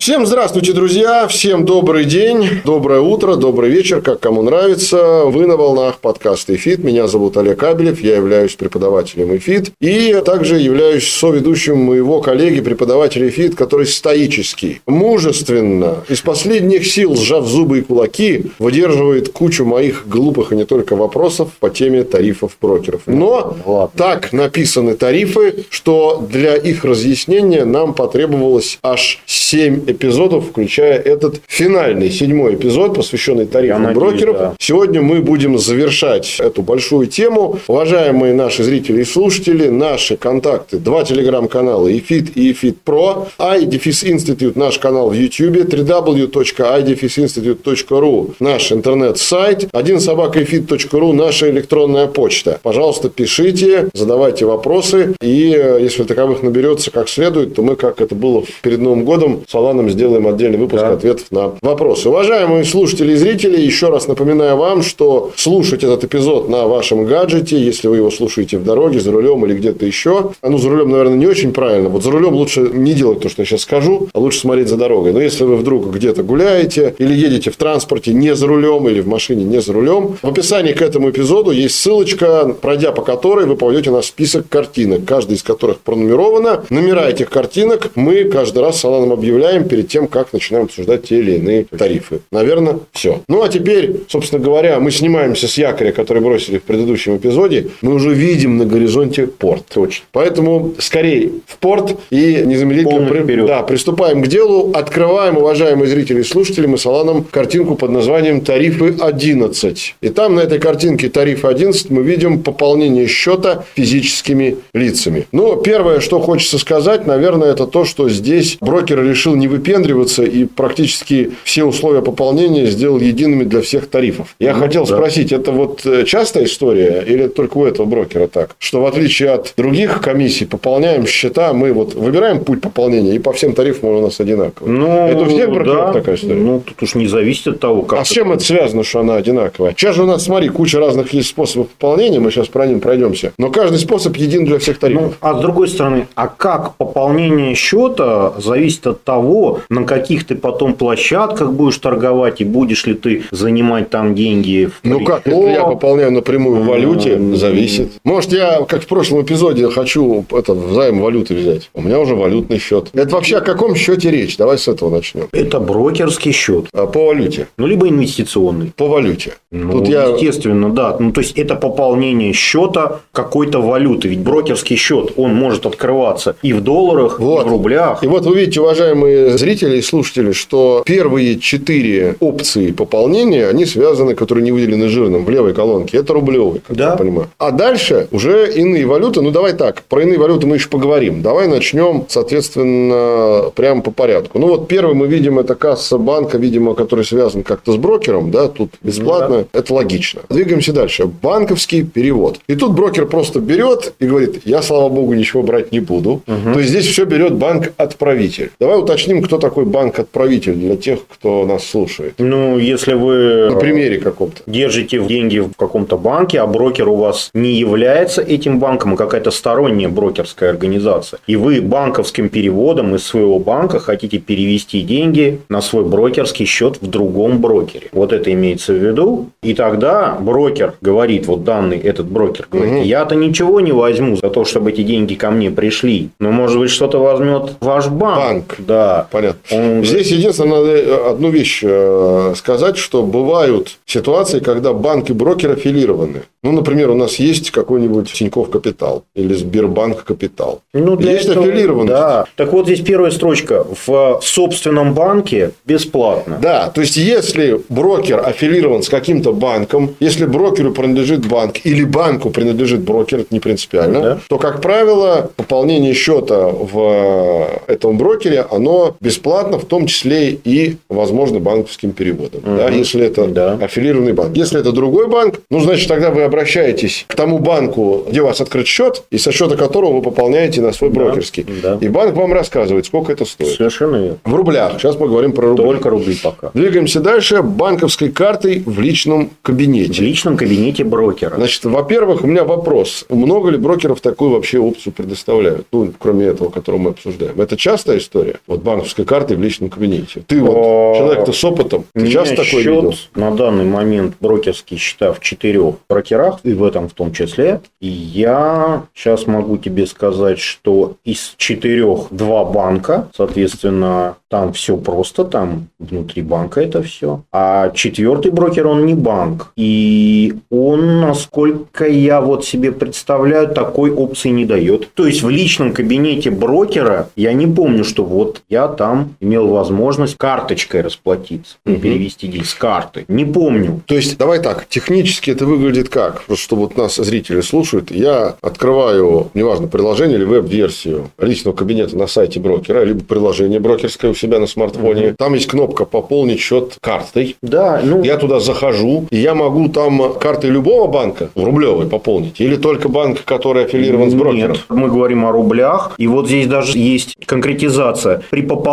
Всем здравствуйте, друзья! Всем добрый день, доброе утро, добрый вечер, как кому нравится. Вы на волнах подкаста «Эфит». Меня зовут Олег Абелев, я являюсь преподавателем «Эфит». И также являюсь соведущим моего коллеги, преподавателя «Эфит», который стоически, мужественно, из последних сил, сжав зубы и кулаки, выдерживает кучу моих глупых и не только вопросов по теме тарифов брокеров. Но Ладно. так написаны тарифы, что для их разъяснения нам потребовалось аж 7 эпизодов, включая этот финальный, седьмой эпизод, посвященный тарифам надеюсь, брокеров. Да. Сегодня мы будем завершать эту большую тему. Уважаемые наши зрители и слушатели, наши контакты, два телеграм-канала EFIT и EFIT Pro, iDefis Institute, наш канал в YouTube, www.idefisinstitute.ru, наш интернет-сайт, один собака EFIT.ru, наша электронная почта. Пожалуйста, пишите, задавайте вопросы, и э, если таковых наберется как следует, то мы, как это было перед Новым годом, с Аланом планом сделаем отдельный выпуск да. ответов на вопросы. Уважаемые слушатели и зрители, еще раз напоминаю вам, что слушать этот эпизод на вашем гаджете, если вы его слушаете в дороге, за рулем или где-то еще, а ну, за рулем, наверное, не очень правильно. Вот за рулем лучше не делать то, что я сейчас скажу, а лучше смотреть за дорогой. Но если вы вдруг где-то гуляете или едете в транспорте не за рулем или в машине не за рулем, в описании к этому эпизоду есть ссылочка, пройдя по которой вы попадете на список картинок, каждая из которых пронумерована. Номера этих картинок мы каждый раз с Аланом объявляем перед тем, как начинаем обсуждать те или иные тарифы. Наверное, все. Ну, а теперь, собственно говоря, мы снимаемся с якоря, который бросили в предыдущем эпизоде. Мы уже видим на горизонте порт. Точно. Поэтому скорее в порт и незамедлительно при... да, приступаем к делу. Открываем, уважаемые зрители и слушатели, мы с Аланом картинку под названием «Тарифы 11». И там на этой картинке «Тарифы 11» мы видим пополнение счета физическими лицами. Но первое, что хочется сказать, наверное, это то, что здесь брокер решил не выпендриваться и практически все условия пополнения сделал едиными для всех тарифов. Я ну, хотел да. спросить, это вот э, частая история или только у этого брокера так? Что в отличие от других комиссий, пополняем счета, мы вот выбираем путь пополнения, и по всем тарифам он у нас одинаковый. Ну, это у всех брокеров да. такая история? Ну, тут уж не зависит от того, как... А с чем это связано, что она одинаковая? Сейчас же у нас, смотри, куча разных есть способов пополнения, мы сейчас про них пройдемся. Но каждый способ един для всех тарифов. Ну, а с другой стороны, а как пополнение счета зависит от того, на каких ты потом площадках будешь торговать, и будешь ли ты занимать там деньги. В ну как, если я пополняю напрямую в валюте, зависит. Может, я, как в прошлом эпизоде, хочу это, займ валюты взять. У меня уже валютный счет. Это вообще о каком счете речь? Давай с этого начнем. Это брокерский счет. А по валюте? Ну, либо инвестиционный. По валюте. Ну, Тут я... естественно, да. Ну, то есть, это пополнение счета какой-то валюты. Ведь брокерский счет, он может открываться и в долларах, вот. и в рублях. И вот вы видите, уважаемые зрители и слушатели, что первые четыре опции пополнения, они связаны, которые не выделены жирным в левой колонке. Это рублевый, как да. я понимаю. А дальше уже иные валюты. Ну, давай так. Про иные валюты мы еще поговорим. Давай начнем, соответственно, прямо по порядку. Ну, вот первый мы видим, это касса банка, видимо, который связан как-то с брокером. Да, тут бесплатно. Да. Это логично. Двигаемся дальше. Банковский перевод. И тут брокер просто берет и говорит, я, слава богу, ничего брать не буду. Угу. То есть, здесь все берет банк-отправитель. Давай уточним, кто такой банк-отправитель для тех, кто нас слушает. Ну, если вы... На примере каком-то. Держите деньги в каком-то банке, а брокер у вас не является этим банком, а какая-то сторонняя брокерская организация. И вы банковским переводом из своего банка хотите перевести деньги на свой брокерский счет в другом брокере. Вот это имеется в виду. И тогда брокер говорит, вот данный этот брокер говорит, угу. я-то ничего не возьму за то, чтобы эти деньги ко мне пришли. Но, может быть, что-то возьмет ваш банк. Банк. Да. Понятно. Он... Здесь единственное, надо э, одну вещь э, сказать, что бывают ситуации, когда банк и брокер аффилированы. Ну, например, у нас есть какой-нибудь Тиньков Капитал или Сбербанк Капитал. Ну, для есть этого, аффилированность. Да. Так вот, здесь первая строчка. В собственном банке бесплатно. Да. То есть, если брокер аффилирован с каким-то банком, если брокеру принадлежит банк или банку принадлежит брокер, это не принципиально, да. то, как правило, пополнение счета в этом брокере, оно бесплатно, в том числе и, возможно, банковским переводом. Мгм. Да, если это Да. аффилированный банк. Если это другой банк, ну, значит, тогда вы обращаетесь к тому банку, где у вас открыт счет, и со счета которого вы пополняете на свой Да, брокерский. да. И банк вам рассказывает, сколько это стоит. Совершенно верно. В рублях. Сейчас мы говорим про рубли. Только рубли пока. Двигаемся дальше. Банковской картой в личном В кабинете. личном кабинете брокера. Значит, во-первых, у меня вопрос. Много ли брокеров такую вообще опцию предоставляют? Ну, кроме этого, которую мы обсуждаем. Это частая история? Вот банковской картой в личном кабинете. Ты вот человек-то с опытом. Ты меня часто счет видел? на данный момент брокерские счета в четырех брокерах, и в этом в том числе. И я сейчас могу тебе сказать, что из четырех два банка, соответственно, там все просто, там внутри банка это все. А четвертый брокер, он не банк. И он, насколько я вот себе представляю, такой опции не дает. То есть, в личном кабинете брокера я не помню, что вот я там имел возможность карточкой расплатиться, Мгм. перевести деньги с карты. Не помню. То есть, давай так, технически это выглядит как? Просто чтобы вот нас зрители слушают, я открываю, неважно, приложение или веб-версию личного кабинета на сайте брокера, либо приложение брокерское у себя на смартфоне. Там есть кнопка «Пополнить счет картой». Да, ну, Я туда захожу, и я могу там картой любого банка в рублевой пополнить, или только банк, который аффилирован с брокером. Нет, мы говорим о рублях. И вот здесь даже есть конкретизация. При пополнении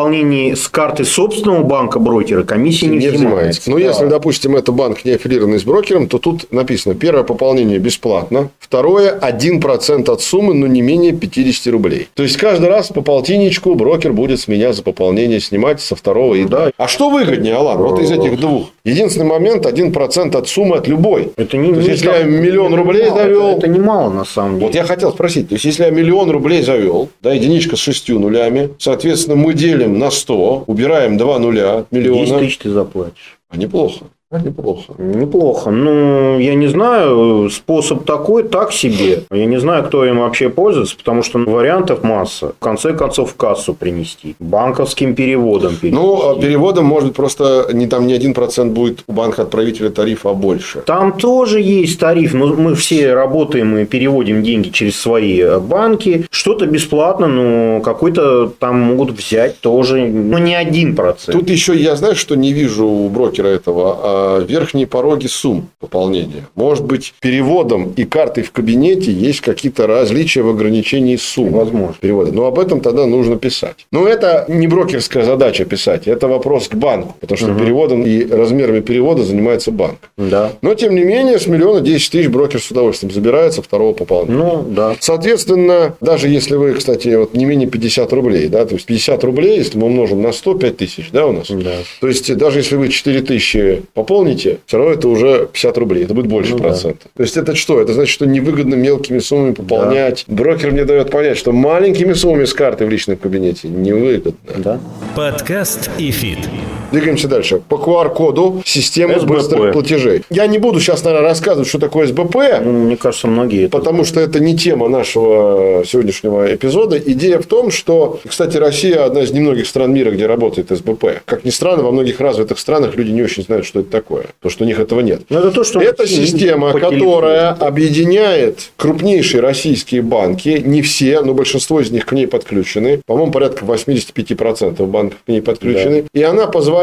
с карты собственного банка брокера комиссия не, не взимается. взимается. Но Да. если, допустим, это банк не аффилированный с брокером, то тут написано, первое пополнение бесплатно, второе 1% от суммы, но не менее 50 рублей. То есть, каждый раз по полтинничку брокер будет с меня за пополнение снимать со второго и Да. А что выгоднее, Алан, вот из этих двух? Единственный момент, 1% от суммы от любой. Это не, То есть, если я миллион рублей мало, завел- Это, это немало на самом деле. Вот я хотел спросить, то есть, если я миллион рублей завел, да, единичка с шестью нулями, соответственно, мы делим на 100, убираем два нуля от 10 миллиона. тысяч ты заплатишь. А неплохо. А неплохо. Неплохо. Ну, я не знаю, способ такой, так себе. Я не знаю, кто им вообще пользуется, потому что вариантов масса. В конце концов, в кассу принести. Банковским переводом перевести. Ну, а переводом, может, просто не там не один процент будет у банка отправителя тарифа, а больше. Там тоже есть тариф, но мы все работаем и переводим деньги через свои банки. Что-то бесплатно, но какой-то там могут взять тоже, ну, не один процент. Тут еще я, знаю, что не вижу у брокера этого, а верхние пороги сумм пополнения. Может быть, переводом и картой в кабинете есть какие-то различия в ограничении сумм. Возможно. перевода. Но об этом тогда нужно писать. Но это не брокерская задача писать, это вопрос к банку, потому что переводом и размерами перевода занимается банк. Да. Но, тем не менее, с миллиона 10 тысяч брокер с удовольствием забирается второго пополнения. Ну, да. Соответственно, даже если вы, кстати, вот не менее 50 рублей, да, то есть 50 рублей, если мы умножим на 100, 5 тысяч, да, у нас? Да. То есть, даже если вы 4 тысячи пополните, все равно это уже 50 рублей, это будет больше Ну да. процентов. То есть, это что? Это значит, что невыгодно мелкими суммами пополнять. Брокер мне дает понять, что маленькими суммами с карты в личном кабинете невыгодно. Да. Подкаст «Эфит». Двигаемся дальше. По QR-коду системы СБП. быстрых платежей. Я не буду сейчас, наверное, рассказывать, что такое СБП. Ну, мне кажется, многие это Потому что это не тема нашего сегодняшнего эпизода. Идея в том, что, кстати, Россия одна из немногих стран мира, где работает СБП. Как ни странно, во многих развитых странах люди не очень знают, что это такое. Потому что у них этого нет. Ну, это то, что Это система, которая объединяет крупнейшие российские банки. Не все, но большинство из них к ней подключены. По-моему, порядка 85% банков к ней подключены. И она позволяет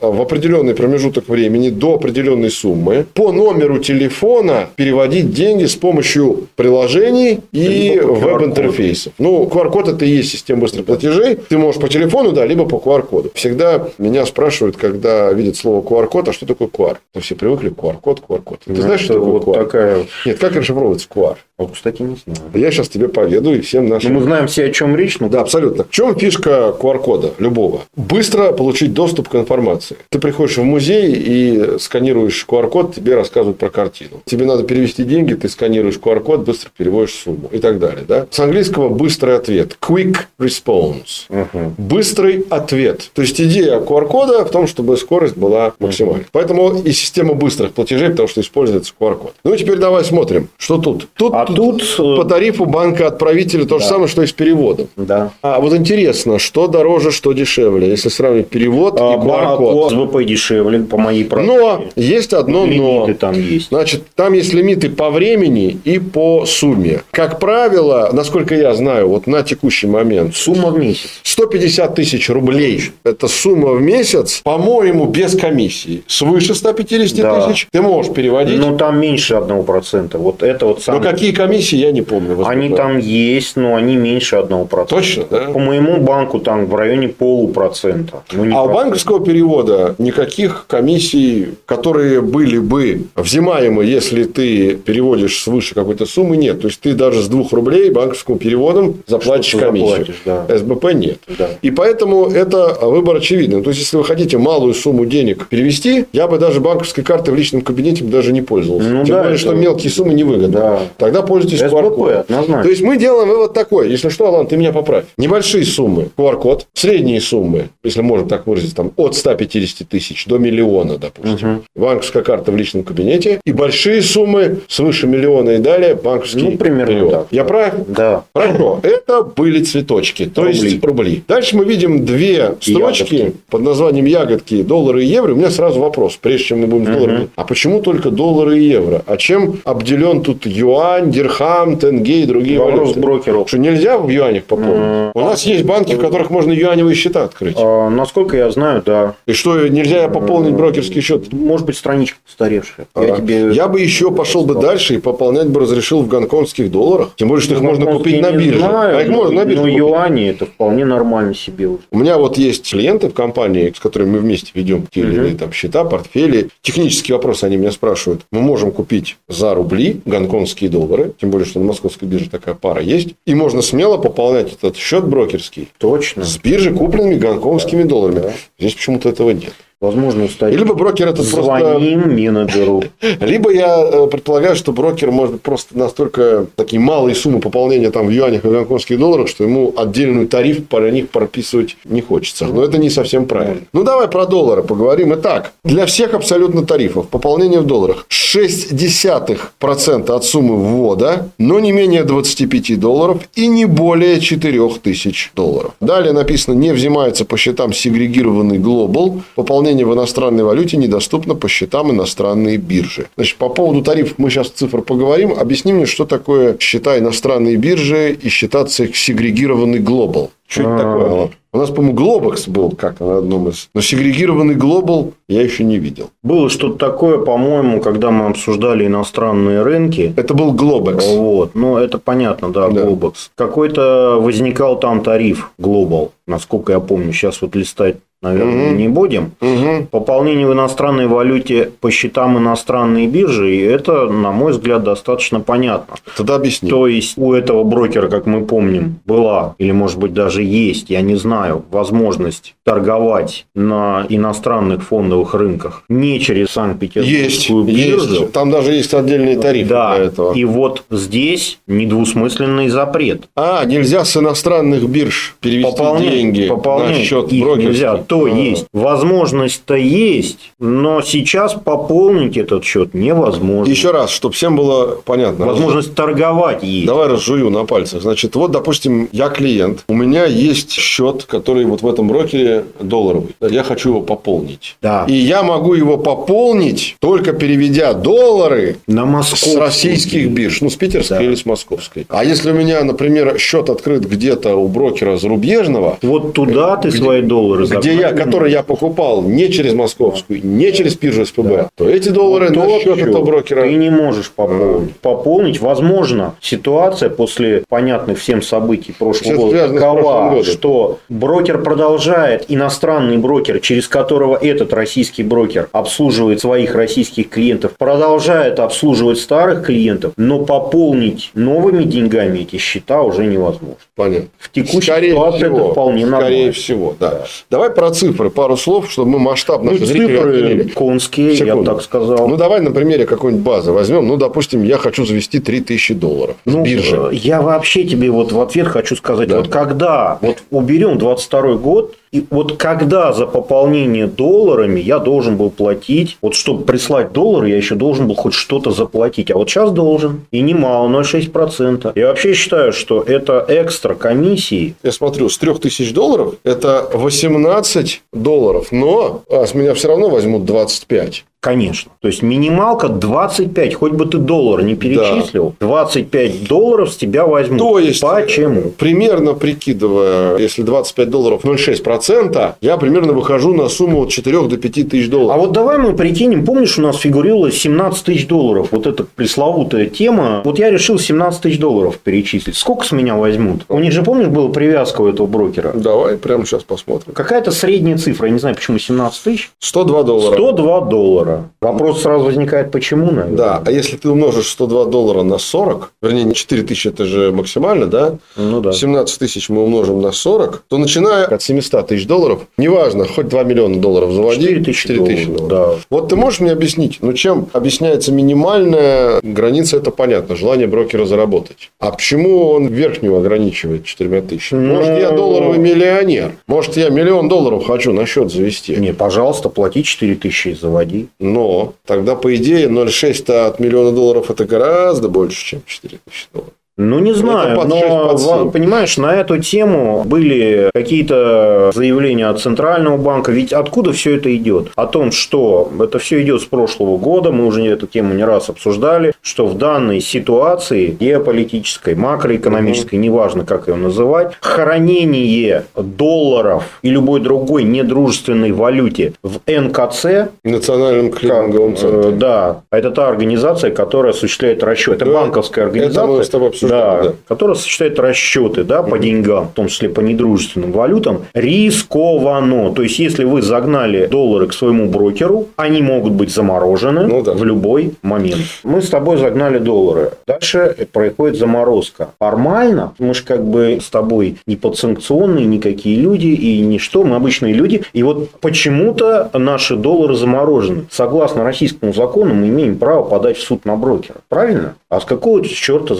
в определенный промежуток времени до определенной суммы по номеру телефона переводить деньги с помощью приложений и веб-интерфейсов. Ну, QR-код это и есть система быстрых платежей. Ты можешь по телефону, да, либо по QR-коду. Всегда меня спрашивают, когда видят слово QR-код, а что такое QR? Мы все привыкли QR-код, QR-код. Ты Ну, знаешь, что такое вот QR? такая... Нет, как расшифровывается QR? Вот, кстати, не знаю. Я сейчас тебе поведу и всем Ну, нашим. мы знаем все, о чем речь, но Да, абсолютно. В чем фишка QR-кода любого? Быстро получить доступ к информации. Ты приходишь в музей и сканируешь QR-код, тебе рассказывают про картину. Тебе надо перевести деньги, ты сканируешь QR-код, быстро переводишь сумму и так далее. Да? С английского быстрый ответ. Quick response. Мгм. Быстрый ответ. То есть идея QR-кода в том, чтобы скорость была максимальной. Поэтому и система быстрых платежей, потому что используется QR-код. Ну и теперь давай смотрим, что тут. Тут, А тут, э, по тарифу банка отправителя то же самое, что и с переводом. Да. А вот интересно, что дороже, что дешевле, если сравнить перевод и А QR-код. СБП дешевле, по моей практике. Но есть одно но. Лимиты там есть. Значит, там есть лимиты по времени и по сумме. Как правило, насколько я знаю, вот на текущий момент Сумма в месяц. 150 тысяч рублей – это сумма в месяц, по-моему, без комиссии. Свыше 150 Да. тысяч ты можешь переводить. Ну, там меньше 1%. Вот это вот Но самое. какие комиссии, я не помню. Они там есть, но они меньше 1%. Точно, да? По моему банку там в районе полупроцента. Ну, А у процент. Банковского перевода никаких комиссий, которые были бы взимаемы, если ты переводишь свыше какой-то суммы, нет. То есть ты даже с 2 рублей банковским переводом заплатишь Что-то комиссию. да. СБП нет. Да. И поэтому это выбор очевидный. То есть, если вы хотите малую сумму денег перевести, я бы даже банковской картой в личном кабинете даже не пользовался. Ну Тем да, более, это- что мелкие суммы невыгодны. Да. Тогда пользуйтесь QR-кодом. То есть, мы делаем вывод такой. Если что, Алан, ты меня поправь. Небольшие суммы QR-код, средние суммы, если можно так выразить, там, от 150 тысяч до миллиона, допустим. Банковская карта в личном кабинете. И большие суммы свыше миллиона и далее банковский Ну, примерно перевод. так. Я прав? Да. Хорошо, это были цветочки, то Рубли. есть рубли. Дальше мы видим две строчки Ягодки. под названием ягодки, доллары и евро. У меня сразу вопрос, прежде чем мы будем с долларами. А почему только доллары и евро? А чем обделен тут юань, дирхам, тенге и другие Вопрос валюты? брокеру. Что нельзя в юанях пополнить? У нас есть банки, в которых можно юаневые счета открыть. А, насколько я знаю, да. И что, нельзя пополнить брокерский счет? Может быть, страничка устаревшая. Я А, тебе... Я бы еще пошел бы дальше и пополнять бы разрешил в гонконгских долларах. Тем более, что их можно купить на бирже. знаю, а их можно на бирже но юани это вполне нормально себе уже. У меня вот есть клиенты в компании, с которыми мы вместе ведем те или иные там счета, портфели. Технические вопросы они меня спрашивают. Мы можем купить за рубли гонконгские доллары, тем более, что на московской бирже такая пара есть. И можно смело пополнять этот счет брокерский Точно. с биржи купленными гонконгскими долларами. Здесь почему-то этого нет. Возможно, устарел. либо брокер этот просто... Менеджеру. Либо я э, предполагаю, что брокер может просто настолько такие малые суммы пополнения там в юанях и гонконгских долларах, что ему отдельный тариф про них прописывать не хочется. Но это не совсем правильно. Ну, давай про доллары поговорим. Итак, для всех абсолютно тарифов пополнение в долларах 0,6% от суммы ввода, но не менее 25 долларов и не более 4000 долларов. Далее написано, не взимается по счетам сегрегированный глобал. Пополнение в иностранной валюте недоступно по счетам иностранные биржи. Значит, по поводу тарифов мы сейчас цифр поговорим. Объясни мне, что такое счета иностранные биржи и счета сегрегированный глобал. Что это такое? У нас, по-моему, Глобекс был как-то на одном из... Но сегрегированный глобал я еще не видел. Было что-то такое, по-моему, когда мы обсуждали иностранные рынки. Это был Глобекс. Вот, ну это понятно, да, Да. Globex. Какой-то возникал там тариф Global, насколько я помню. Сейчас вот листать, наверное, Мгм. не будем. Угу. Пополнение в иностранной валюте по счетам иностранной биржи, и это, на мой взгляд, достаточно понятно. Тогда объясни. То есть у этого брокера, как мы помним, была или может быть даже есть, я не знаю, возможность торговать на иностранных фондовых рынках не через Есть, Санкт-Петербургскую биржу. есть. Там даже есть отдельные тарифы Да, для этого. и вот здесь недвусмысленный запрет. А, нельзя с иностранных бирж перевести Пополнять, деньги пополнять на счет брокерский. нельзя. То есть. Возможность-то есть, но сейчас пополнить этот счет невозможно. Еще раз, чтобы всем было понятно. Возможность торговать есть. Давай разжую на пальцах. Значит, вот, допустим, я клиент, у меня есть счет, который вот в этом брокере долларовый. Я хочу его пополнить. Да. И я могу его пополнить, только переведя доллары На с российских бирж, ну, с питерской Да. или с московской. А если у меня, например, счет открыт где-то у брокера зарубежного, Вот туда ты Где- свои доллары где я, который я покупал не через московскую, не через биржу СПБ, Да. то эти доллары на Тот счет этого брокера. Ты не можешь пополнить. Пополнить, возможно, ситуация после понятных всем событий прошлого года такова, что брокер продолжает, иностранный брокер, через которого этот российский брокер обслуживает своих российских клиентов, продолжает обслуживать старых клиентов, но пополнить новыми деньгами эти счета уже невозможно. Понятно. В текущей Скорее ситуации всего, это вполне Скорее нормально. всего, да. Давай про цифры пару слов, чтобы мы масштаб Ну, наших зрителей цифры конские, я бы Секунду. так сказал. Ну, давай на примере какой-нибудь базы возьмем. Ну, допустим, я хочу завести 3000 долларов с Ну, биржи. э, Я вообще тебе вот в ответ хочу сказать, Да. вот когда, вот уберем 22 год, и вот когда за пополнение долларами я должен был платить, вот чтобы прислать доллары, я еще должен был хоть что-то заплатить, а вот сейчас должен, и немало, 0,6%. Я вообще считаю, что это экстра комиссии, Я смотрю, с 3000 долларов это 18 долларов, но а с меня все равно возьмут 25. Конечно. То есть минималка 25, хоть бы ты доллар не перечислил, да. 25 долларов с тебя возьмут. То есть, Почему? Примерно прикидывая, если 25 долларов 0,6%, я примерно выхожу на сумму от 4 до 5 тысяч долларов. А вот давай мы прикинем, помнишь, у нас фигурировало 17 тысяч долларов, вот эта пресловутая тема. Вот я решил 17 тысяч долларов перечислить. Сколько с меня возьмут? У них же, помнишь, была привязка у этого брокера? Давай прямо сейчас посмотрим. Какая-то средняя цифра, я не знаю, почему 17 тысяч. 102 доллара. 102 доллара. Вопрос сразу возникает, почему, наверное. Да, а если ты умножишь 102 доллара на 40, вернее, не 4 тысячи, это же максимально, да? Ну да. 17 тысяч мы умножим на 40, то начиная от 700 тысяч долларов, неважно, хоть 2 миллиона долларов заводи. 4 тысячи, 4 тысячи долларов. Да. Вот ты можешь мне объяснить, ну чем объясняется минимальная граница, это понятно, желание брокера заработать. А почему он верхнюю ограничивает 4 тысячами? Может, я ну, долларовый миллионер? Может, я миллион долларов хочу на счет завести? Не, пожалуйста, плати 4 тысячи и заводи. Но тогда, по идее, 0,6 от миллиона долларов это гораздо больше, чем 4 тысячи долларов. Ну, не знаю, под 6, но, под понимаешь, на эту тему были какие-то заявления от Центрального банка. Ведь откуда все это идет? О том, что это все идет с прошлого года, мы уже эту тему не раз обсуждали, что в данной ситуации геополитической, макроэкономической, неважно, как ее называть, хранение долларов и любой другой недружественной валюте в НКЦ... Национальном клиринговом э, центре. Да, это та организация, которая осуществляет расчет. Это да, банковская организация. Это мы с тобой да, да. которая сочетает расчеты да, по деньгам, в том числе по недружественным валютам, рискованно. То есть, если вы загнали доллары к своему брокеру, они могут быть заморожены ну, да. в любой момент. Мы с тобой загнали доллары. Дальше происходит заморозка. Формально мы же как бы с тобой не подсанкционные никакие люди и ничто, мы обычные люди. И вот почему-то наши доллары заморожены. Согласно российскому закону мы имеем право подать в суд на брокера. Правильно? А с какого черта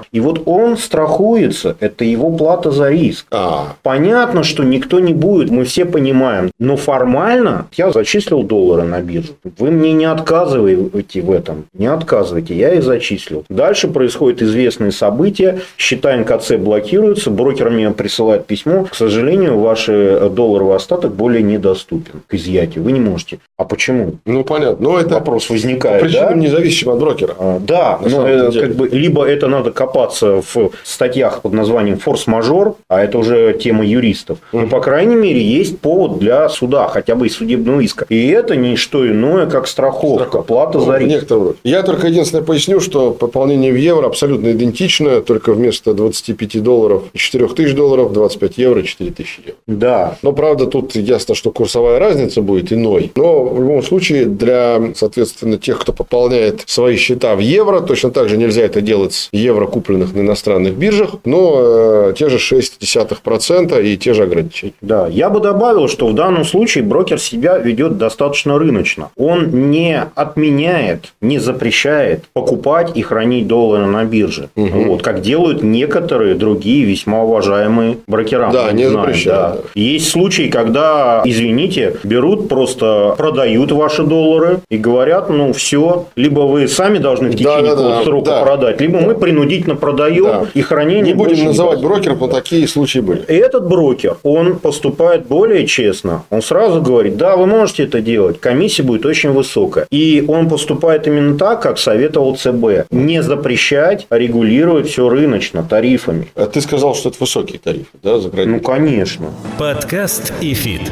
заморожено и вот он страхуется, это его плата за риск. А. Понятно, что никто не будет, мы все понимаем. Но формально я зачислил доллары на биржу. Вы мне не отказываете в этом. Не отказывайте, я их зачислил. Дальше происходят известные события. Счета НКЦ блокируются, брокер мне присылает письмо. К сожалению, ваш долларовый остаток более недоступен к изъятию. Вы не можете. А почему? Ну, понятно. Но это вопрос возникает. Причина да? независимо от брокера. А, да, но э, как бы, либо это надо копать копаться в статьях под названием форс-мажор, а это уже тема юристов, ну, по крайней мере, есть повод для суда, хотя бы и судебного иска. И это не что иное, как страховка, страховка. плата ну, за риск. Я только единственное поясню, что пополнение в евро абсолютно идентичное, только вместо 25 долларов и 4 тысяч долларов 25 евро 4 тысячи евро. Да. Но, правда, тут ясно, что курсовая разница будет иной. Но, в любом случае, для, соответственно, тех, кто пополняет свои счета в евро, точно так же нельзя это делать с евро купленных на иностранных биржах, но э, те же 0,6% и те же ограничения. Да, я бы добавил, что в данном случае брокер себя ведет достаточно рыночно. Он не отменяет, не запрещает покупать и хранить доллары на бирже. Угу. Вот, как делают некоторые другие весьма уважаемые брокера. Да, не знаю, запрещают. Да. Есть случаи, когда, извините, берут, просто продают ваши доллары и говорят, ну все, либо вы сами должны в течение да, да, да, срока да. продать, либо мы принудительно исключительно продает да. и хранение. Не будем называть не брокеров, но такие случаи были. И этот брокер, он поступает более честно. Он сразу говорит, да, вы можете это делать, комиссия будет очень высокая. И он поступает именно так, как советовал ЦБ. Не запрещать, а регулировать все рыночно, тарифами. А ты сказал, что это высокие тарифы, да, за Ну, конечно. Подкаст «Эфит».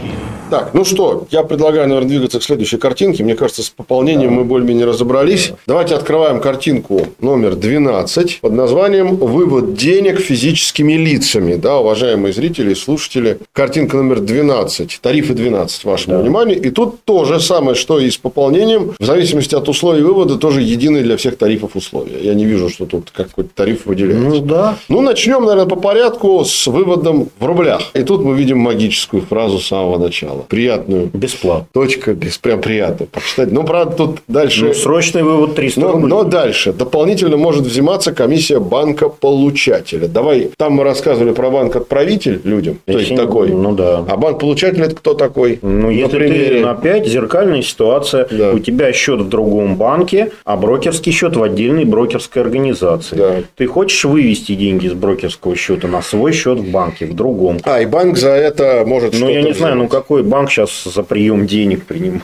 Так, ну что, я предлагаю, наверное, двигаться к следующей картинке. Мне кажется, с пополнением да. мы более-менее разобрались. Да. Давайте открываем картинку номер 12 под названием «Вывод денег физическими лицами». Да, уважаемые зрители и слушатели. Картинка номер 12. Тарифы 12, вашему да. вниманию. И тут то же самое, что и с пополнением. В зависимости от условий вывода, тоже единые для всех тарифов условия. Я не вижу, что тут какой-то тариф выделяется. Ну, да. Ну, начнем, наверное, по порядку с выводом в рублях. И тут мы видим магическую фразу с самого начала. Приятную. Бесплатно. Точка, без, прям приятно. Почитать. Ну, правда, тут дальше... Ну, срочный вывод 300 но, рублей. Но дальше. Дополнительно может взиматься комиссия комиссия банка-получателя. Давай, там мы рассказывали про банк-отправитель людям, то есть Если- такой. Ну да. А банк-получатель это кто такой? Ну, если примере- ты опять зеркальная ситуация, Да. у тебя счет в другом банке, а брокерский счет в отдельной брокерской организации. Да. Ты хочешь вывести деньги с брокерского счета на свой счет в банке, в другом. А, и банк за это может Ну, я не знаю, ну взять. какой банк сейчас за прием денег принимает?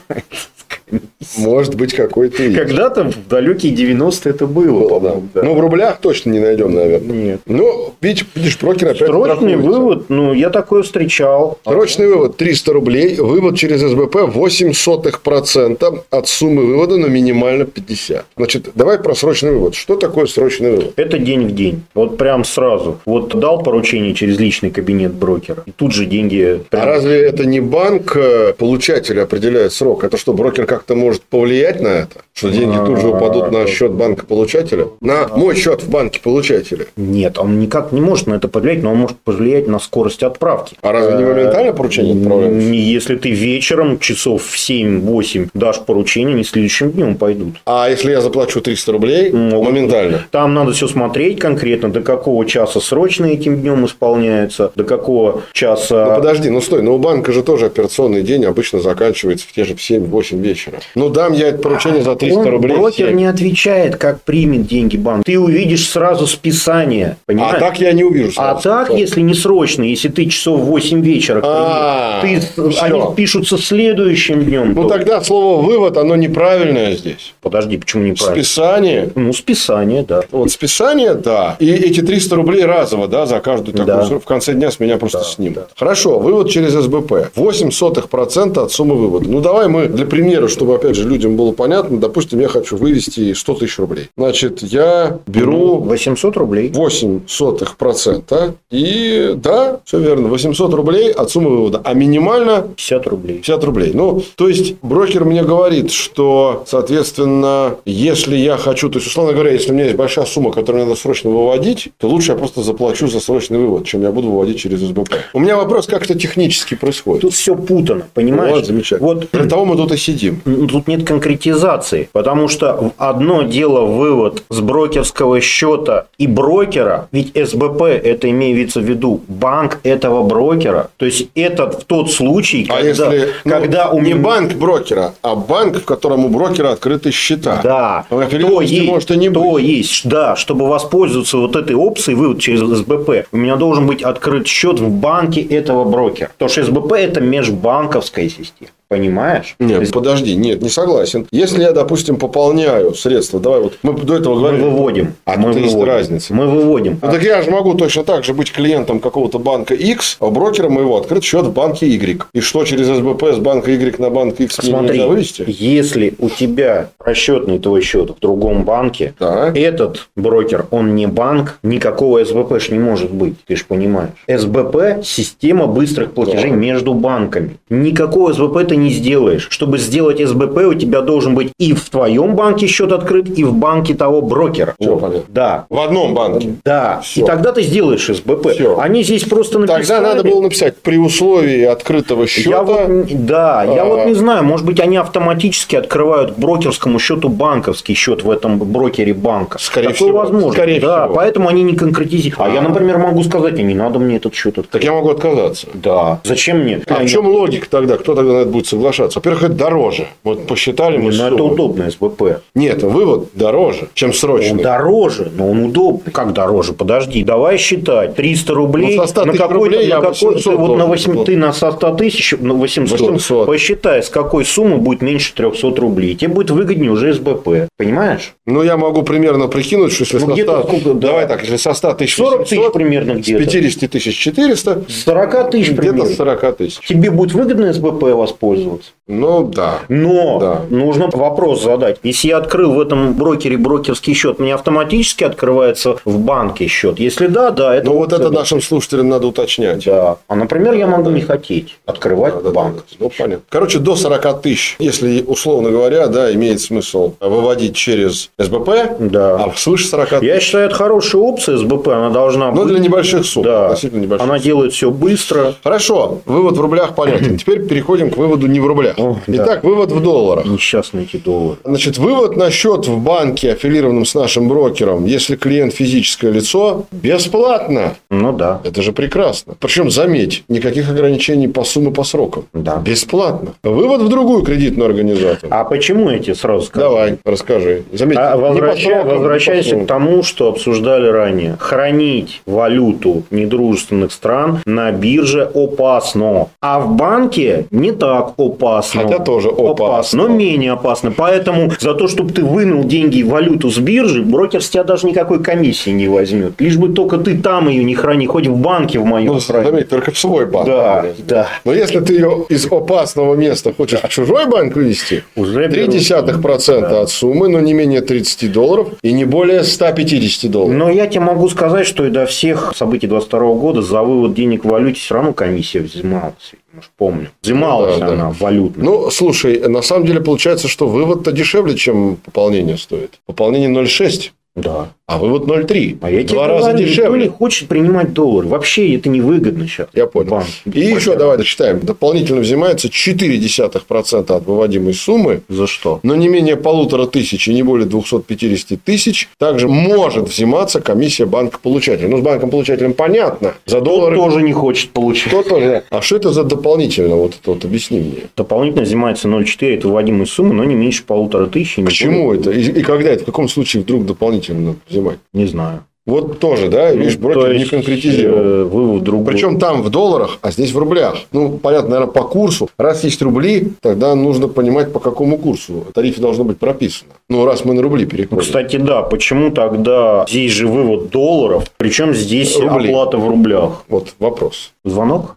Может быть, какой-то. Когда-то в далекие 90-е это было, Было, да. да. Ну, в рублях точно не найдем, наверное. Нет. Ну, видишь, видишь брокер опять Срочный вывод, ну, я такое встречал. Срочный вывод 300 рублей, вывод через СБП 0,08% от суммы вывода, но минимально 50. Значит, давай про срочный вывод. Что такое срочный вывод? Это день в день. Вот прям сразу. Вот дал поручение через личный кабинет брокера. И тут же деньги... А прям- разве это не банк э, получатель определяет срок? Это что, брокер как-то может повлиять на это? Что деньги тут же упадут на счет банка получателя? На мой счет в банке получателя? Нет, он никак не может на это повлиять, но он может повлиять на скорость отправки. А разве не моментально поручение отправляется? Если ты вечером часов в 7-8 дашь поручение, не следующим днем пойдут. А если я заплачу 300 рублей, Могут. моментально? Там надо все смотреть конкретно, до какого часа срочно этим днем исполняется, до какого часа... Ну, подожди, ну стой, ну у банка же тоже операционный день обычно заканчивается в те же в 7-8 вечера. Ну дам я это поручение за 300 Он, рублей. брокер 7. не отвечает, как примет деньги банк. Ты увидишь сразу списание. Понимаешь? А так я не увижу. А сразу. так, если не срочно, если ты часов в 8 вечера, А, ты, они пишутся следующим днем. Ну тогда слово вывод, оно неправильное здесь. Подожди, почему неправильно? Списание. Ну, списание, да. Вот списание, да. И эти 300 рублей разово, да, за каждую такую Да. В конце дня с меня просто снимут. Хорошо, вывод через СБП. 8 сотых процента от суммы вывода. Ну, давай мы для примера, чтобы, опять же, людям было понятно, допустим, я хочу вывести 100 тысяч рублей. Значит, я беру 800 рублей. 8 сотых процента. И да, все верно, 800 рублей от суммы вывода. А минимально 50 рублей. 50 рублей. Ну, то есть, брокер мне говорит, что, соответственно, если я хочу, то есть, условно говоря, если у меня есть большая сумма, которую надо срочно выводить, то лучше я просто заплачу за срочный вывод, чем я буду выводить через СБП. У меня вопрос, как это технически происходит. Тут все путано, понимаешь? Вот, замечательно. Вот Для того мы тут и сидим. Тут нет конкретизации, потому что одно дело вывод с брокерского счета и брокера, ведь СБП это имеется в виду банк этого брокера, то есть это в тот случай, А когда, если ну, когда у не банк брокера, а банк, в котором у брокера открыты счета. да, то есть, может и не то быть. есть, да, чтобы воспользоваться вот этой опцией вывод через СБП, у меня должен быть открыт счет в банке этого брокера, потому что СБП это межбанковская система. Понимаешь? Нет, есть подожди, нет, не согласен. Если я, допустим, пополняю средства, давай вот мы до этого мы говорили. выводим. А мы тут есть выводим. разница. Мы выводим. Ну, так я же могу точно так же быть клиентом какого-то банка X, а у брокера моего открыт счет в банке Y. И что через СБП с банка Y на банк X Смотри, нельзя вывести? если у тебя расчетный твой счет в другом банке, Да. этот брокер, он не банк, никакого СБП ж не может быть, ты же понимаешь. СБП – система быстрых платежей Да. между банками. Никакого СБП ты не сделаешь. Чтобы сделать СБП, у тебя должен быть и в твоем банке счет открыт, и в банке того брокера. Вот. понятно. Да. В одном банке. Да. Всё. И тогда ты сделаешь СБП. Всё. Они здесь просто написали. Тогда надо было написать при условии открытого счета. Я вот, да, я А. вот не знаю, может быть, они автоматически открывают к брокерскому счету банковский счет в этом брокере банка. Скорее Такое всего. возможно. Скорее да, всего. поэтому они не конкретизируют. А, А. я, например, могу сказать, а не надо мне этот счет открыть. Так я могу отказаться. Да. Зачем мне? А в чем логика тогда? Кто тогда на это будет соглашаться? Во-первых, это дороже. Вот посчитали мы Ну, это удобно СБП. Нет, вывод дороже, чем Он срочный. дороже, но он удобный. Как дороже? Подожди, давай считать. 300 рублей Ну, со 100 на какой-то, на какой 800 ты вот на должен 8, был. ты на со 100 тысяч, на 800. 800. Посчитай, с какой суммы будет меньше 300 рублей. Тебе будет выгоднее уже СБП. Понимаешь? Ну, я могу примерно прикинуть, что если Ну, со где-то 100... сколько, да. Давай так, если со 100 тысяч 40 тысяч 800, примерно с где-то. 50 тысяч 400, 40 тысяч где-то примерно. с 40 тысяч. Тебе будет выгодно СБП воспользоваться. Ну, да. Но Да. нужно вопрос задать. Если я открыл в этом брокере брокерский счет, мне автоматически открывается в банке счет? Если да, да, это Ну, вот это да. нашим слушателям надо уточнять. Да. А, например, я могу не хотеть открывать Да, да, банк. да, да. Ну, понятно. Короче, до 40 тысяч, если, условно говоря, да, имеет смысл выводить через СБП, Да. а свыше 40 тысяч. Я считаю, это хорошая опция СБП, она должна Ну, быть. для небольших сумм. Да. Относительно небольших Она сумм. делает все быстро. Хорошо, вывод в рублях понятен. Теперь переходим к выводу не в рублях. О, да. Итак, вывод в долларах. Несчастные эти доллары. Значит, вывод на счет в банке, аффилированном с нашим брокером, если клиент физическое лицо, бесплатно. Ну да. Это же прекрасно. Причем, заметь, никаких ограничений по сумме, по срокам. Да. Бесплатно. Вывод в другую кредитную организацию. А почему эти сразу скажу? Давай, расскажи. Заметь, А возвраща- срокам, возвращайся к тому, что обсуждали ранее. Хранить валюту недружественных стран на бирже опасно. А в банке не так опасно. Хотя тоже опасно. Но менее опасно. Поэтому за то, чтобы ты вынул деньги и валюту с биржи, брокер с тебя даже никакой комиссии не возьмет. Лишь бы только ты там ее не храни, хоть в банке в моем Ну, заметь, только в свой банк. Да, да. Но если ты ее из опасного места хочешь в чужой банк вывести, Уже три берут. десятых процента от суммы, но не менее 30 долларов и не более 150 долларов. Но я тебе могу сказать, что и до всех событий 22 года за вывод денег в валюте все равно комиссия взималась. Ж помню. Взималась Ну да, она валютная. Ну, слушай, на самом деле получается, что вывод-то дешевле, чем пополнение стоит. Пополнение 0,6, да. а вывод 0,3. А я В тебе Два раза говорю, никто дешевле. не хочет принимать доллар. Вообще это невыгодно сейчас. Я понял. Банк. И еще давай дочитаем. Дополнительно взимается 0,4% от выводимой суммы, За что? но не менее полутора тысяч и не более 250 тысяч. Также может взиматься комиссия банка-получателя. Ну, с банком-получателем понятно. За Кто доллары... тоже не хочет получить. Кто тоже. А что это за дополнительно? Вот это вот объясни мне. Дополнительно взимается 0,4 от выводимой суммы, но не меньше полутора тысяч. К чему более. это? И, и когда это? В каком случае вдруг дополнительно надо взимать? Не знаю. Вот тоже, да, видишь, Ну, брокер то не есть, конкретизировал. э, Вывод другой. Причем там в долларах, а здесь в рублях. Ну, понятно, наверное, по курсу. Раз есть рубли, тогда нужно понимать, по какому курсу. В тарифе должно быть прописано. Ну, раз мы на рубли Ну, переходим. Кстати, да, почему тогда здесь же вывод долларов, причем здесь Рубли. оплата в рублях? Вот вопрос. Звонок?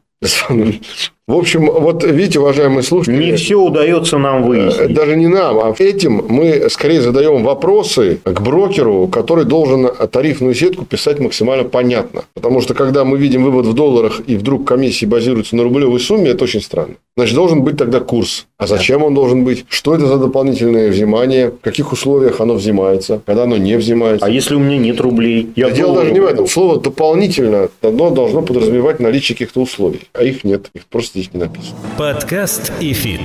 В общем, вот видите, уважаемые слушатели, Не все удается нам э, выяснить. даже не нам, а этим мы скорее задаем вопросы к брокеру, который должен тарифную сетку писать максимально понятно. Потому что, когда мы видим вывод в долларах и вдруг комиссии базируются на рублевой сумме, это очень странно. Значит, должен быть тогда курс. А зачем он должен быть? Что это за дополнительное взимание? В каких условиях оно взимается? Когда оно не взимается? А если у меня нет рублей? Да дело даже не в этом. Слово дополнительно оно должно подразумевать наличие каких-то условий. А их нет. Их просто здесь не написано. Подкаст и фит.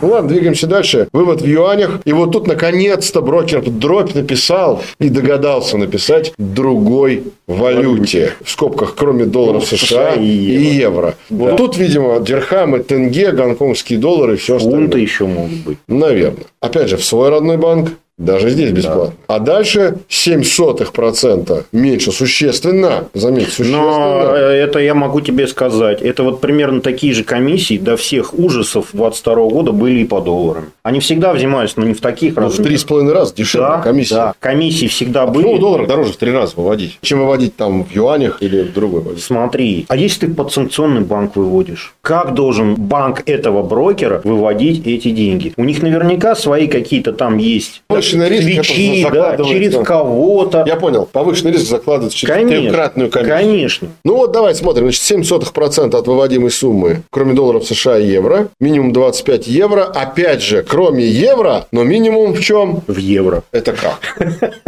Ну ладно, двигаемся дальше. Вывод в юанях. И вот тут наконец-то брокер дробь написал и догадался написать другой валюте. В скобках, кроме долларов Ну, США и и евро. евро. Вот тут, видимо, дирхамы, тенге, гонконгские доллары и все Фунты остальное. еще могут быть. Наверное. Опять же, в свой родной банк. Даже здесь бесплатно. А дальше 0,07% процента меньше существенно. Заметь, Но существенно. э, это я могу тебе сказать. Это вот примерно такие же комиссии до всех ужасов 22 года были и по долларам. Они всегда взимались, но не в таких Ну, в размерах. три с половиной раза дешевле Да, комиссия. да. Комиссии всегда А были. в долларах дороже в три раза выводить, чем выводить там в юанях или в другой валюте? Смотри, а если ты под санкционный банк выводишь, как должен банк этого брокера выводить эти деньги? У них наверняка свои какие-то там есть Повышенный риск, это да, через кого-то. Я понял. Повышенный риск закладывается через Конечно, трехкратную комиссию. конечно. Ну вот давай смотрим. Значит, 0,07% от выводимой суммы, кроме долларов США и евро. Минимум 25 евро. Опять же, кроме евро, но минимум в чем? В евро. Это как?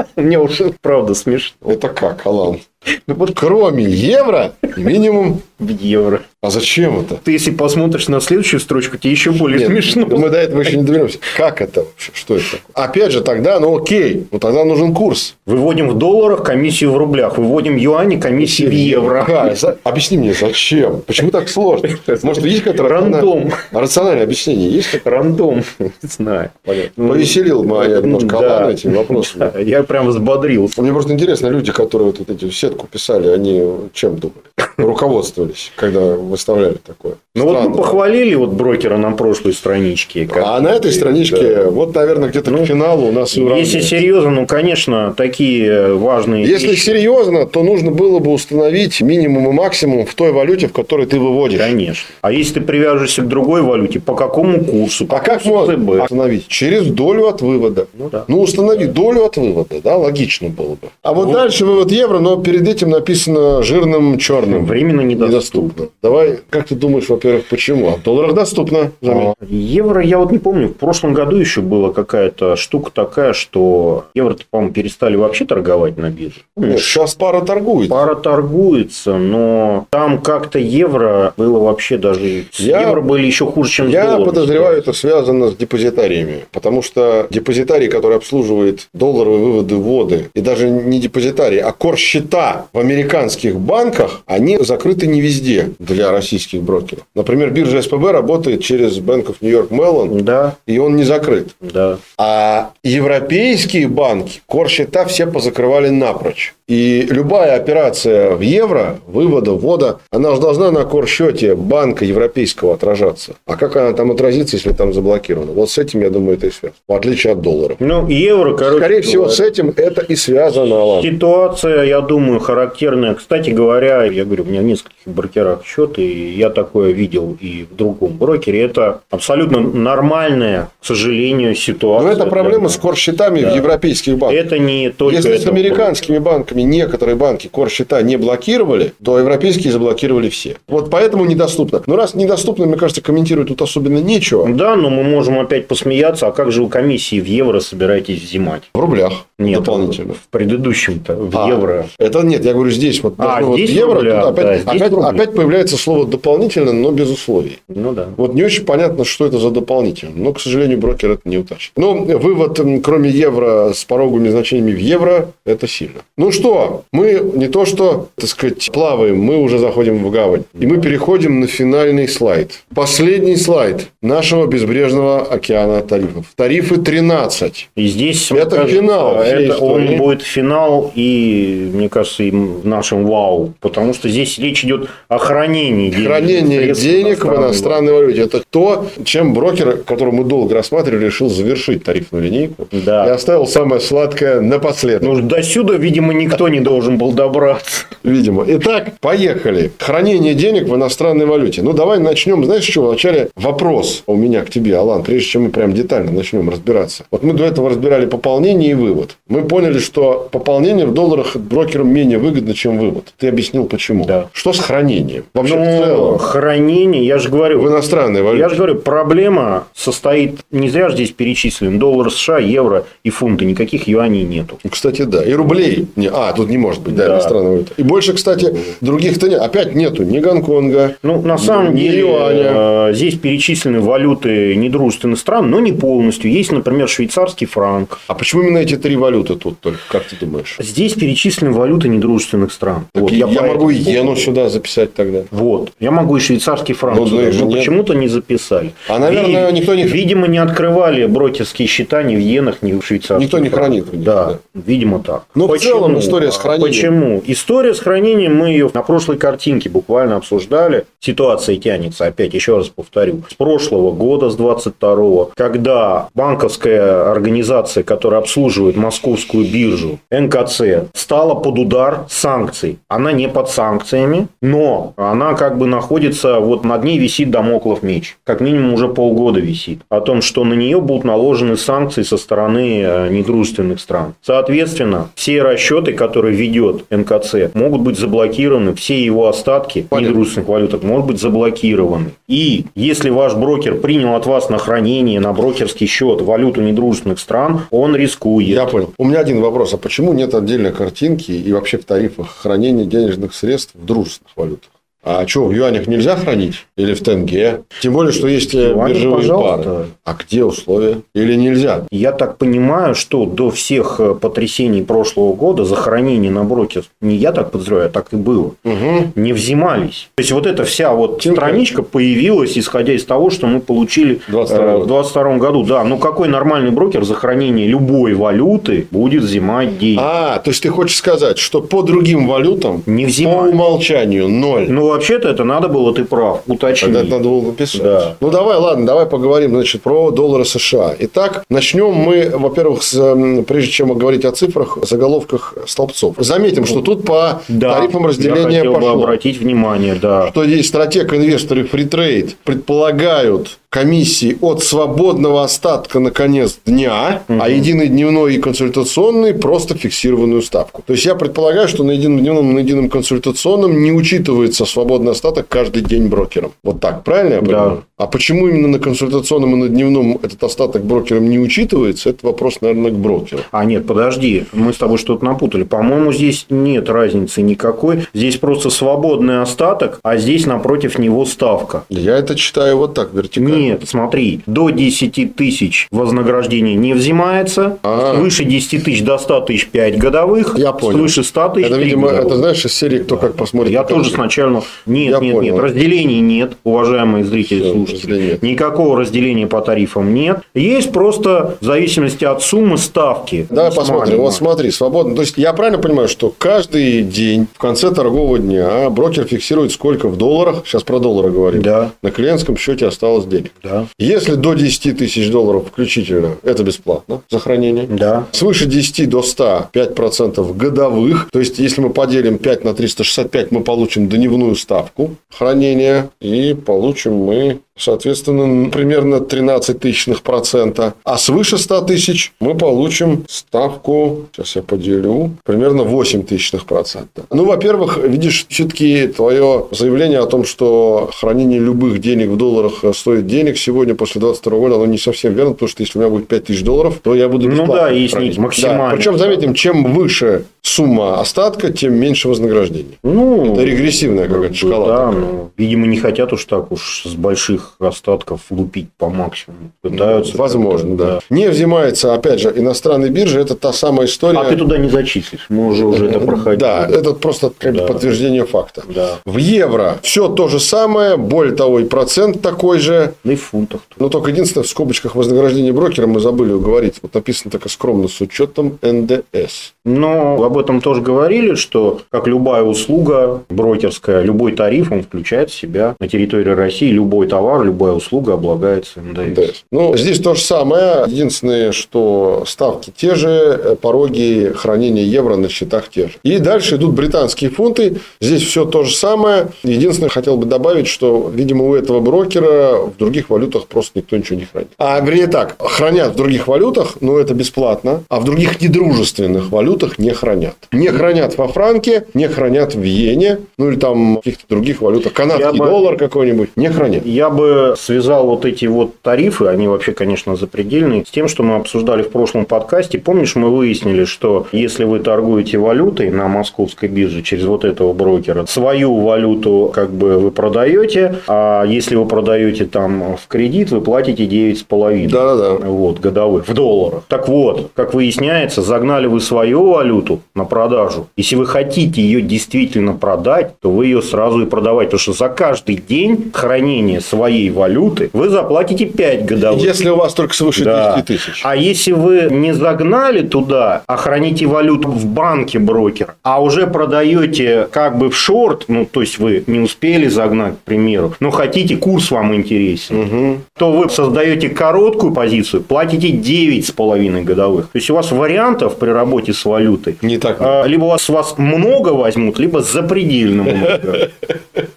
Мне уже правда смешно. Это как, Алан? Ну вот Кроме евро, минимум... в евро. А зачем это? Ты если посмотришь на следующую строчку, тебе еще более Нет, смешно. Мы до этого еще не доберемся. Как это вообще? Что это такое? Опять же, тогда, ну окей, ну тогда нужен курс. Выводим в долларах, комиссию в рублях. Выводим юани, комиссию в евро. Ага, за- Объясни мне, зачем? Почему так сложно? Может, есть какое-то Рандом. рациональное- объяснение? Есть? Рандом. Не знаю. Понятно. Повеселил меня немножко Да. Алана этими вопросами. Да, Я прям взбодрился. Мне просто интересно, люди, которые вот эту сетку писали, они чем думали? Руководствовались, когда выставляли такое. Ну вот мы похвалили вот брокера на прошлой страничке. как- А на этой страничке, Да. вот, наверное, где-то к финалу у нас и Если серьезно, ну, конечно, такие важные Если вещи. серьезно, то нужно было бы установить минимум и максимум в той валюте, в которой ты выводишь. Конечно. А если ты привяжешься к другой валюте, по какому курсу? По А как курсу можно ЦБ? установить? Через долю от вывода. Ну да. Ну, установи долю от вывода, да, логично было бы. А вот Ну. дальше вывод евро, но перед этим написано жирным черным. Временно недоступно. Давай, как ты думаешь, вообще во-первых, почему? А в долларах доступно. заметь. А, евро, я вот не помню, в прошлом году еще была какая-то штука такая, что евро, по-моему, перестали вообще торговать на бирже. Нет, сейчас пара торгуется. Пара торгуется, но там как-то евро было вообще даже... Я, евро были еще хуже, чем Я доллар, подозреваю, это связано с депозитариями. Потому что депозитарий, который обслуживает долларовые выводы, вводы, и даже не депозитарий, а кор-счета в американских банках, они закрыты не везде для российских брокеров. Например, биржа СПБ работает через Bank of New York Mellon, да. и он не закрыт. Да. А европейские банки кор-счета все позакрывали напрочь. И любая операция в евро, вывода, ввода, она же должна на кор-счете банка европейского отражаться. А как она там отразится, если там заблокировано? Вот с этим, я думаю, это и связано. В отличие от доллара. Ну, евро, короче Скорее всего, с этим это и связано. Ситуация, я думаю, характерная. Кстати говоря, я говорю, у меня в нескольких брокерах счет, и я такое видел и в другом брокере. Это абсолютно нормальная, к сожалению, ситуация. Но это проблема с кор-счетами да. в европейских банках. Это не только Если с американскими банками банками некоторые банки кор-счета не блокировали, то европейские заблокировали все. Вот поэтому недоступно. Но раз недоступно, мне кажется, комментировать тут особенно нечего. Да, но мы можем опять посмеяться. А как же вы комиссии в евро собираетесь взимать? В рублях. Нет, дополнительно. В предыдущем-то, в а, евро. Это нет, я говорю здесь. Вот, а, вот здесь евро, рубля, опять, да, опять, опять появляется слово дополнительно, но без условий. Ну да. Вот не очень понятно, что это за дополнительно. Но, к сожалению, брокер это не уточнит. Но вывод, кроме евро, с пороговыми значениями в евро, это сильно. Ну что, мы не то что, так сказать, плаваем, мы уже заходим в гавань. И мы переходим на финальный слайд. Последний слайд нашего безбрежного океана тарифов. Тарифы 13. И здесь это кажется, финал. Это он будет финал и, мне кажется, и в нашем вау. Потому что здесь речь идет о хранении денег. Хранение денег в иностранной валюте. Это то, чем брокер, который мы долго рассматривали, решил завершить тарифную линейку. Да. И оставил самое сладкое напоследок. Ну, до сюда, видимо, никто не должен был добраться. Видимо. Итак, поехали. Хранение денег в иностранной валюте. Ну, давай начнем. Знаешь, чего? Вначале вопрос у меня к тебе, Алан, прежде чем мы прям детально начнем разбираться. Вот мы до этого разбирали пополнение и вывод. Мы поняли, что пополнение в долларах брокерам менее выгодно, чем вывод. Ты объяснил, почему. Да. Что с хранением? Вообще, ну, в целом. Хранение, я же говорю. В иностранной валюте. Я же говорю, проблема состоит, не зря здесь перечислен, доллар США, евро и фунты. Никаких юаней нету. Кстати, да. И рублей. Не, а, тут не может быть, да, да. иностранная валюта. И больше, кстати, других-то нет. Опять нету ни Гонконга, Ну, на самом ни деле, юаня. э, здесь перечислены валюты недружественных стран, но не полностью. Есть, например, швейцарский франк. А почему именно эти три валюты тут только? Как ты думаешь? Здесь перечислены валюты недружественных стран. Вот, я я могу и иену сюда записать тогда. Вот. Я могу и швейцарский франк. Ну, да их же но нет. почему-то не записали. А, наверное, Ви- никто не- Видимо, не открывали брокерские счета ни в иенах, ни в швейцарских Никто не хранит них, Да, видимо так. Ну, в целом история с хранением. Почему? История с хранением, мы ее на прошлой картинке буквально обсуждали. Ситуация тянется, опять еще раз повторю, с прошлого года, с 22 когда банковская организация, которая обслуживает московскую биржу, НКЦ, стала под удар санкций. Она не под санкциями, но она как бы находится, вот над ней висит домоклов меч. Как минимум уже полгода висит. О том, что на нее будут наложены санкции со стороны э, недружественных стран. Соответственно, все расчеты, которые ведет НКЦ, могут быть заблокированы, все его остатки Понятно. недружественных валютах могут быть заблокированы. И если ваш брокер принял от вас на хранение, на брокерский счет валюту недружественных стран, он рискует. Я понял. У меня один вопрос. А почему нет отдельной картинки и вообще в тарифах хранения денежных средств в дружественных валютах? А что, в юанях нельзя хранить? Или в тенге? Тем более, что есть э, юанях, биржевые пожалуйста. пары. А где условия? Или нельзя? Я так понимаю, что до всех э, потрясений прошлого года за хранение на брокер, не я так подозреваю, а так и было, Угу. не взимались. То есть, вот эта вся вот Тем страничка появилась, исходя из того, что мы получили В 22 э, году. в 22 году. Да, ну какой нормальный брокер за хранение любой валюты будет взимать деньги? А, то есть ты хочешь сказать, что по другим валютам Не по взимать. умолчанию ноль. Ну, вообще-то это надо было, ты прав, уточнить. Это надо было написать. Да. Ну, давай, ладно, давай поговорим, значит, про доллары США. Итак, начнем мы, во-первых, с, м, прежде чем говорить о цифрах, заголовках столбцов. Заметим, что тут по Да, тарифам разделения я хотел бы пошло. обратить внимание, да. Что здесь стратег, инвесторы, фритрейд предполагают комиссии от свободного остатка на конец дня, угу. а единый дневной и консультационный просто фиксированную ставку. То есть я предполагаю, что на едином дневном и на едином консультационном не учитывается свободный остаток каждый день брокером. Вот так, правильно я понимаю? Да. А почему именно на консультационном и на дневном этот остаток брокером не учитывается, это вопрос, наверное, к брокеру. А нет, подожди, мы с тобой что-то напутали. По-моему, здесь нет разницы никакой. Здесь просто свободный остаток, а здесь напротив него ставка. Я это читаю вот так, вертикально. Нет, смотри, до 10 тысяч вознаграждение не взимается, А-а-а. свыше 10 тысяч до 100 тысяч 5 годовых, Я понял. свыше 100 тысяч Это, видимо, годовых. это знаешь, из серии «Кто как посмотрит». Я тоже сначала... Нет, Я нет, понял. нет, разделений нет, уважаемые зрители, Все, слушатели. Нет. Никакого разделения по тарифам нет. Есть просто в зависимости от суммы ставки. Давай посмотрим. Вот смотри, свободно. То есть, я правильно понимаю, что каждый день в конце торгового дня брокер фиксирует сколько в долларах, сейчас про доллары говорим, да. на клиентском счете осталось денег. Да. Если до 10 тысяч долларов включительно, это бесплатно за хранение. Да. Свыше 10 до 100 5% годовых. То есть, если мы поделим 5 на 365, мы получим дневную ставку хранения и получим мы соответственно, примерно 13 тысячных процента. А свыше 100 тысяч мы получим ставку, сейчас я поделю, примерно 8 тысячных процента. Ну, во-первых, видишь, все-таки твое заявление о том, что хранение любых денег в долларах стоит денег сегодня после 22 года, оно не совсем верно, потому что если у меня будет 5 тысяч долларов, то я буду Ну да, есть максимально. Да. Причем, заметим, чем выше сумма остатка, тем меньше вознаграждения. Ну, это регрессивная какая-то шкала. Да, ну, видимо, не хотят уж так уж с больших остатков лупить по максимуму. Пытаются. Возможно, да. да. Не взимается, опять же, иностранные биржи, это та самая история. А ты туда не зачислишь, мы уже, уже это проходили. Да, это просто как да. подтверждение факта. Да. В евро все то же самое, более того, и процент такой же. И в фунтах. Но только единственное, в скобочках вознаграждение брокера мы забыли уговорить. Вот написано так скромно, с учетом НДС. Но об этом тоже говорили, что как любая услуга брокерская, любой тариф, он включает в себя на территории России любой товар, любая услуга облагается НДС. НДС. Ну, здесь то же самое. Единственное, что ставки те же, пороги хранения евро на счетах те же. И дальше идут британские фунты. Здесь все то же самое. Единственное, хотел бы добавить, что, видимо, у этого брокера в других валютах просто никто ничего не хранит. А, вернее так, хранят в других валютах, но это бесплатно, а в других недружественных валютах не хранят. Не хранят во франке, не хранят в иене, ну или там каких-то других валютах. Канадский я доллар бы, какой-нибудь не хранят. Я бы связал вот эти вот тарифы, они вообще, конечно, запредельные, с тем, что мы обсуждали в прошлом подкасте. Помнишь, мы выяснили, что если вы торгуете валютой на московской бирже через вот этого брокера, свою валюту как бы вы продаете, а если вы продаете там в кредит, вы платите 9,5. Да-да-да. Вот, годовых, в долларах. Так вот, как выясняется, загнали вы свою валюту на продажу. Если вы хотите ее действительно продать, то вы ее сразу и продавать. Потому что за каждый день хранения своей валюты вы заплатите 5 годовых. Если у вас только свыше да. 10 тысяч. А если вы не загнали туда, а храните валюту в банке брокер, а уже продаете как бы в шорт, ну, то есть вы не успели загнать, к примеру, но хотите, курс вам интересен, угу. то вы создаете короткую позицию, платите 9,5 годовых. То есть у вас вариантов при работе с валютой не так. А, либо у вас, вас много возьмут, либо запредельно много.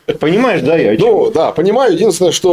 Понимаешь, да, я Ну, да, понимаю. Единственное, что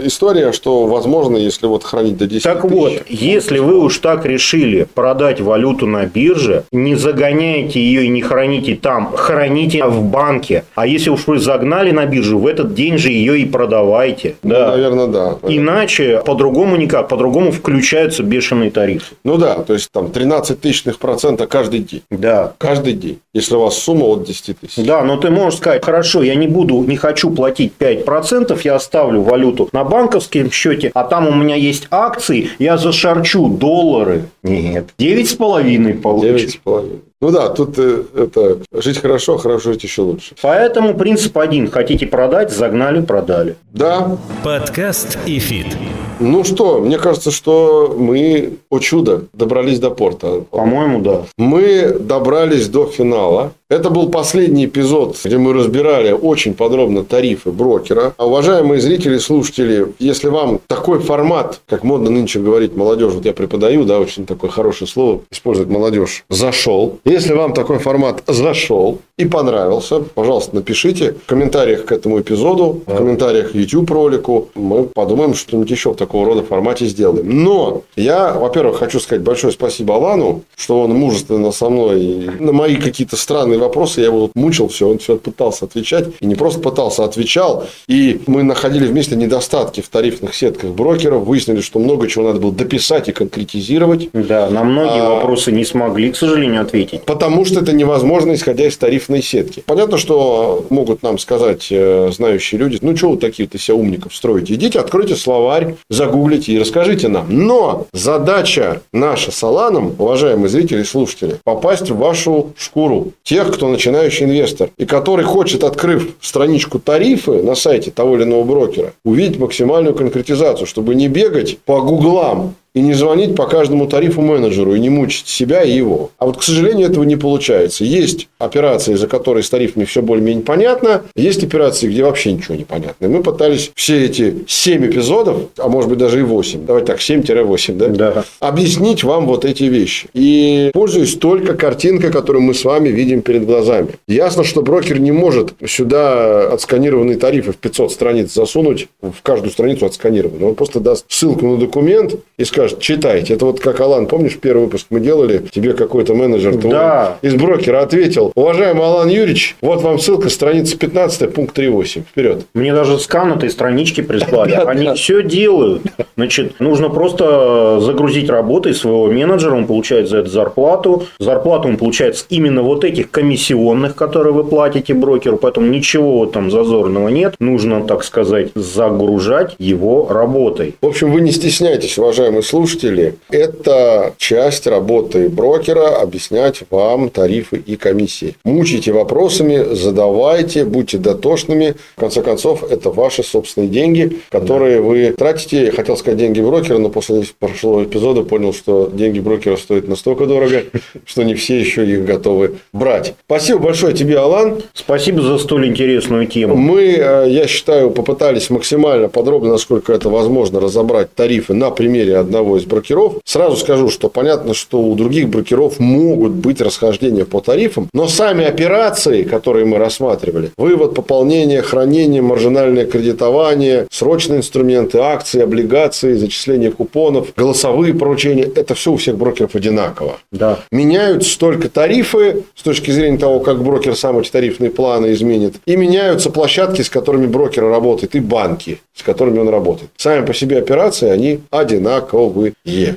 э, история, что возможно, если вот хранить до 10 Так тысяч, вот, если вы уж так решили продать валюту на бирже, не загоняйте ее и не храните там, храните в банке. А если уж вы загнали на биржу, в этот день же ее и продавайте. Ну, да. наверное, да. Иначе по-другому никак, по-другому включаются бешеные тарифы. Ну да, то есть там 13 тысячных процента каждый день. Да. Каждый день. Если у вас сумма от 10 тысяч. Да, но ты можешь сказать, хорошо, я не буду, не хочу платить 5%, я оставлю валюту на банковском счете, а там у меня есть акции, я зашарчу доллары. Нет. 9,5 получится. 9,5. Ну да, тут э, это жить хорошо, хорошо жить еще лучше. Поэтому принцип один. Хотите продать, загнали, продали. Да. Подкаст «Эфит». Ну что, мне кажется, что мы, о чудо, добрались до порта. По-моему, да. Мы добрались до финала. Это был последний эпизод, где мы разбирали очень подробно тарифы брокера. А, уважаемые зрители и слушатели, если вам такой формат, как модно нынче говорить молодежь, вот я преподаю, да, очень такое хорошее слово использует молодежь, зашел. Если вам такой формат зашел и понравился, пожалуйста, напишите в комментариях к этому эпизоду, в комментариях YouTube ролику. Мы подумаем, что-нибудь еще в такого рода формате сделаем. Но я, во-первых, хочу сказать большое спасибо Алану, что он мужественно со мной на мои какие-то странные вопросы, я его мучил все, он все пытался отвечать. И не просто пытался, а отвечал. И мы находили вместе недостатки в тарифных сетках брокеров, выяснили, что много чего надо было дописать и конкретизировать. Да, на многие а, вопросы не смогли, к сожалению, ответить. Потому что это невозможно, исходя из тарифной сетки. Понятно, что могут нам сказать э, знающие люди, ну, что вы такие-то себя умников строите? Идите, откройте словарь, загуглите и расскажите нам. Но задача наша с Аланом, уважаемые зрители и слушатели, попасть в вашу шкуру. Тех, кто начинающий инвестор, и который хочет, открыв страничку тарифы на сайте того или иного брокера, увидеть максимальную конкретизацию, чтобы не бегать по гуглам и не звонить по каждому тарифу менеджеру и не мучить себя и его. А вот, к сожалению, этого не получается. Есть операции, за которые с тарифами все более-менее понятно. Есть операции, где вообще ничего не понятно. И мы пытались все эти 7 эпизодов, а может быть даже и 8, давайте так, 7-8, да? Да. Объяснить вам вот эти вещи. И пользуюсь только картинкой, которую мы с вами видим перед глазами. Ясно, что брокер не может сюда отсканированные тарифы в 500 страниц засунуть, в каждую страницу отсканированную. Он просто даст ссылку на документ и скажет, скажет, читайте. Это вот как Алан, помнишь, первый выпуск мы делали, тебе какой-то менеджер да. из брокера ответил, уважаемый Алан Юрьевич, вот вам ссылка, страница 15, пункт 3.8. Вперед. Мне даже скан этой странички прислали. Они все делают. Значит, нужно просто загрузить работой своего менеджера, он получает за это зарплату. Зарплату он получает именно вот этих комиссионных, которые вы платите брокеру, поэтому ничего там зазорного нет. Нужно, так сказать, загружать его работой. В общем, вы не стесняйтесь, уважаемые слушатели, это часть работы брокера объяснять вам тарифы и комиссии. Мучайте вопросами, задавайте, будьте дотошными. В конце концов, это ваши собственные деньги, которые да. вы тратите. Я хотел сказать деньги брокера, но после прошлого эпизода понял, что деньги брокера стоят настолько дорого, что не все еще их готовы брать. Спасибо большое тебе, Алан. Спасибо за столь интересную тему. Мы, э, я считаю, попытались максимально подробно, насколько это возможно, разобрать тарифы на примере одного одного из брокеров. Сразу скажу, что понятно, что у других брокеров могут быть расхождения по тарифам, но сами операции, которые мы рассматривали, вывод, пополнение, хранение, маржинальное кредитование, срочные инструменты, акции, облигации, зачисление купонов, голосовые поручения, это все у всех брокеров одинаково. Да. Меняются только тарифы с точки зрения того, как брокер сам эти тарифные планы изменит, и меняются площадки, с которыми брокер работает, и банки, с которыми он работает. Сами по себе операции, они одинаковые готовые.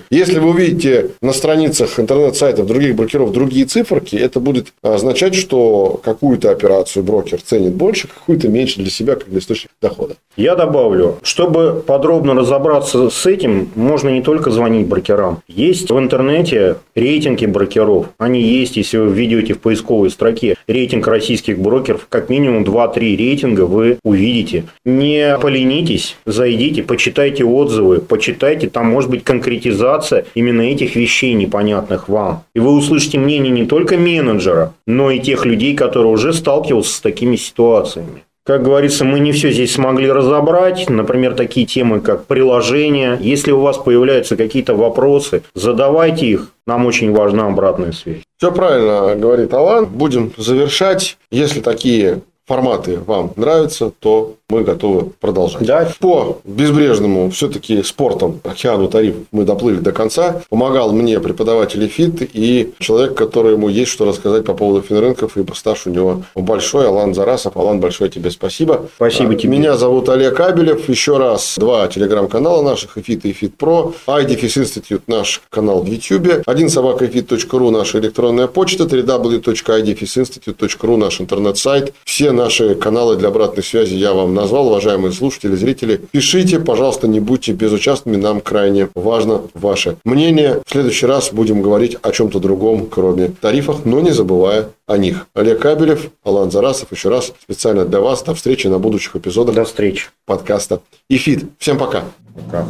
Если вы увидите на страницах интернет-сайтов других брокеров другие циферки, это будет означать, что какую-то операцию брокер ценит больше, какую-то меньше для себя, как для источника дохода. Я добавлю, чтобы подробно разобраться с этим, можно не только звонить брокерам. Есть в интернете рейтинги брокеров. Они есть, если вы введете в поисковой строке рейтинг российских брокеров, как минимум 2-3 рейтинга вы увидите. Не поленитесь, зайдите, почитайте отзывы, почитайте, там может быть конкретизация именно этих вещей непонятных вам. И вы услышите мнение не только менеджера, но и тех людей, которые уже сталкивался с такими ситуациями. Как говорится, мы не все здесь смогли разобрать. Например, такие темы, как приложение. Если у вас появляются какие-то вопросы, задавайте их. Нам очень важна обратная связь. Все правильно говорит Алан. Будем завершать. Если такие форматы вам нравятся, то мы готовы продолжать. Да. По безбрежному все-таки спортом океану тарифов мы доплыли до конца. Помогал мне преподаватель ФИТ и человек, которому есть что рассказать по поводу финрынков, ибо стаж у него большой. Алан Зарасов. Алан, большое тебе спасибо. Спасибо тебе. Меня зовут Олег Абелев. Еще раз два телеграм-канала наших, ФИТ и ФИТ Про. iDefis Institute наш канал в YouTube. Один собака ру наша электронная почта. www.idfisinstitute.ru наш интернет-сайт. Все наши каналы для обратной связи я вам назвал, уважаемые слушатели, зрители. Пишите, пожалуйста, не будьте безучастными, нам крайне важно ваше мнение. В следующий раз будем говорить о чем-то другом, кроме тарифах, но не забывая о них. Олег Кабелев, Алан Зарасов, еще раз специально для вас. До встречи на будущих эпизодах. До встречи. Подкаста «Ифит». Всем пока. Пока.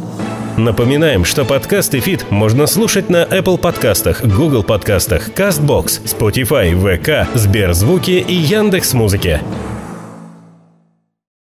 Напоминаем, что подкаст «Эфит» можно слушать на Apple подкастах, Google подкастах, CastBox, Spotify, VK, Сберзвуки и Яндекс.Музыке. Музыке.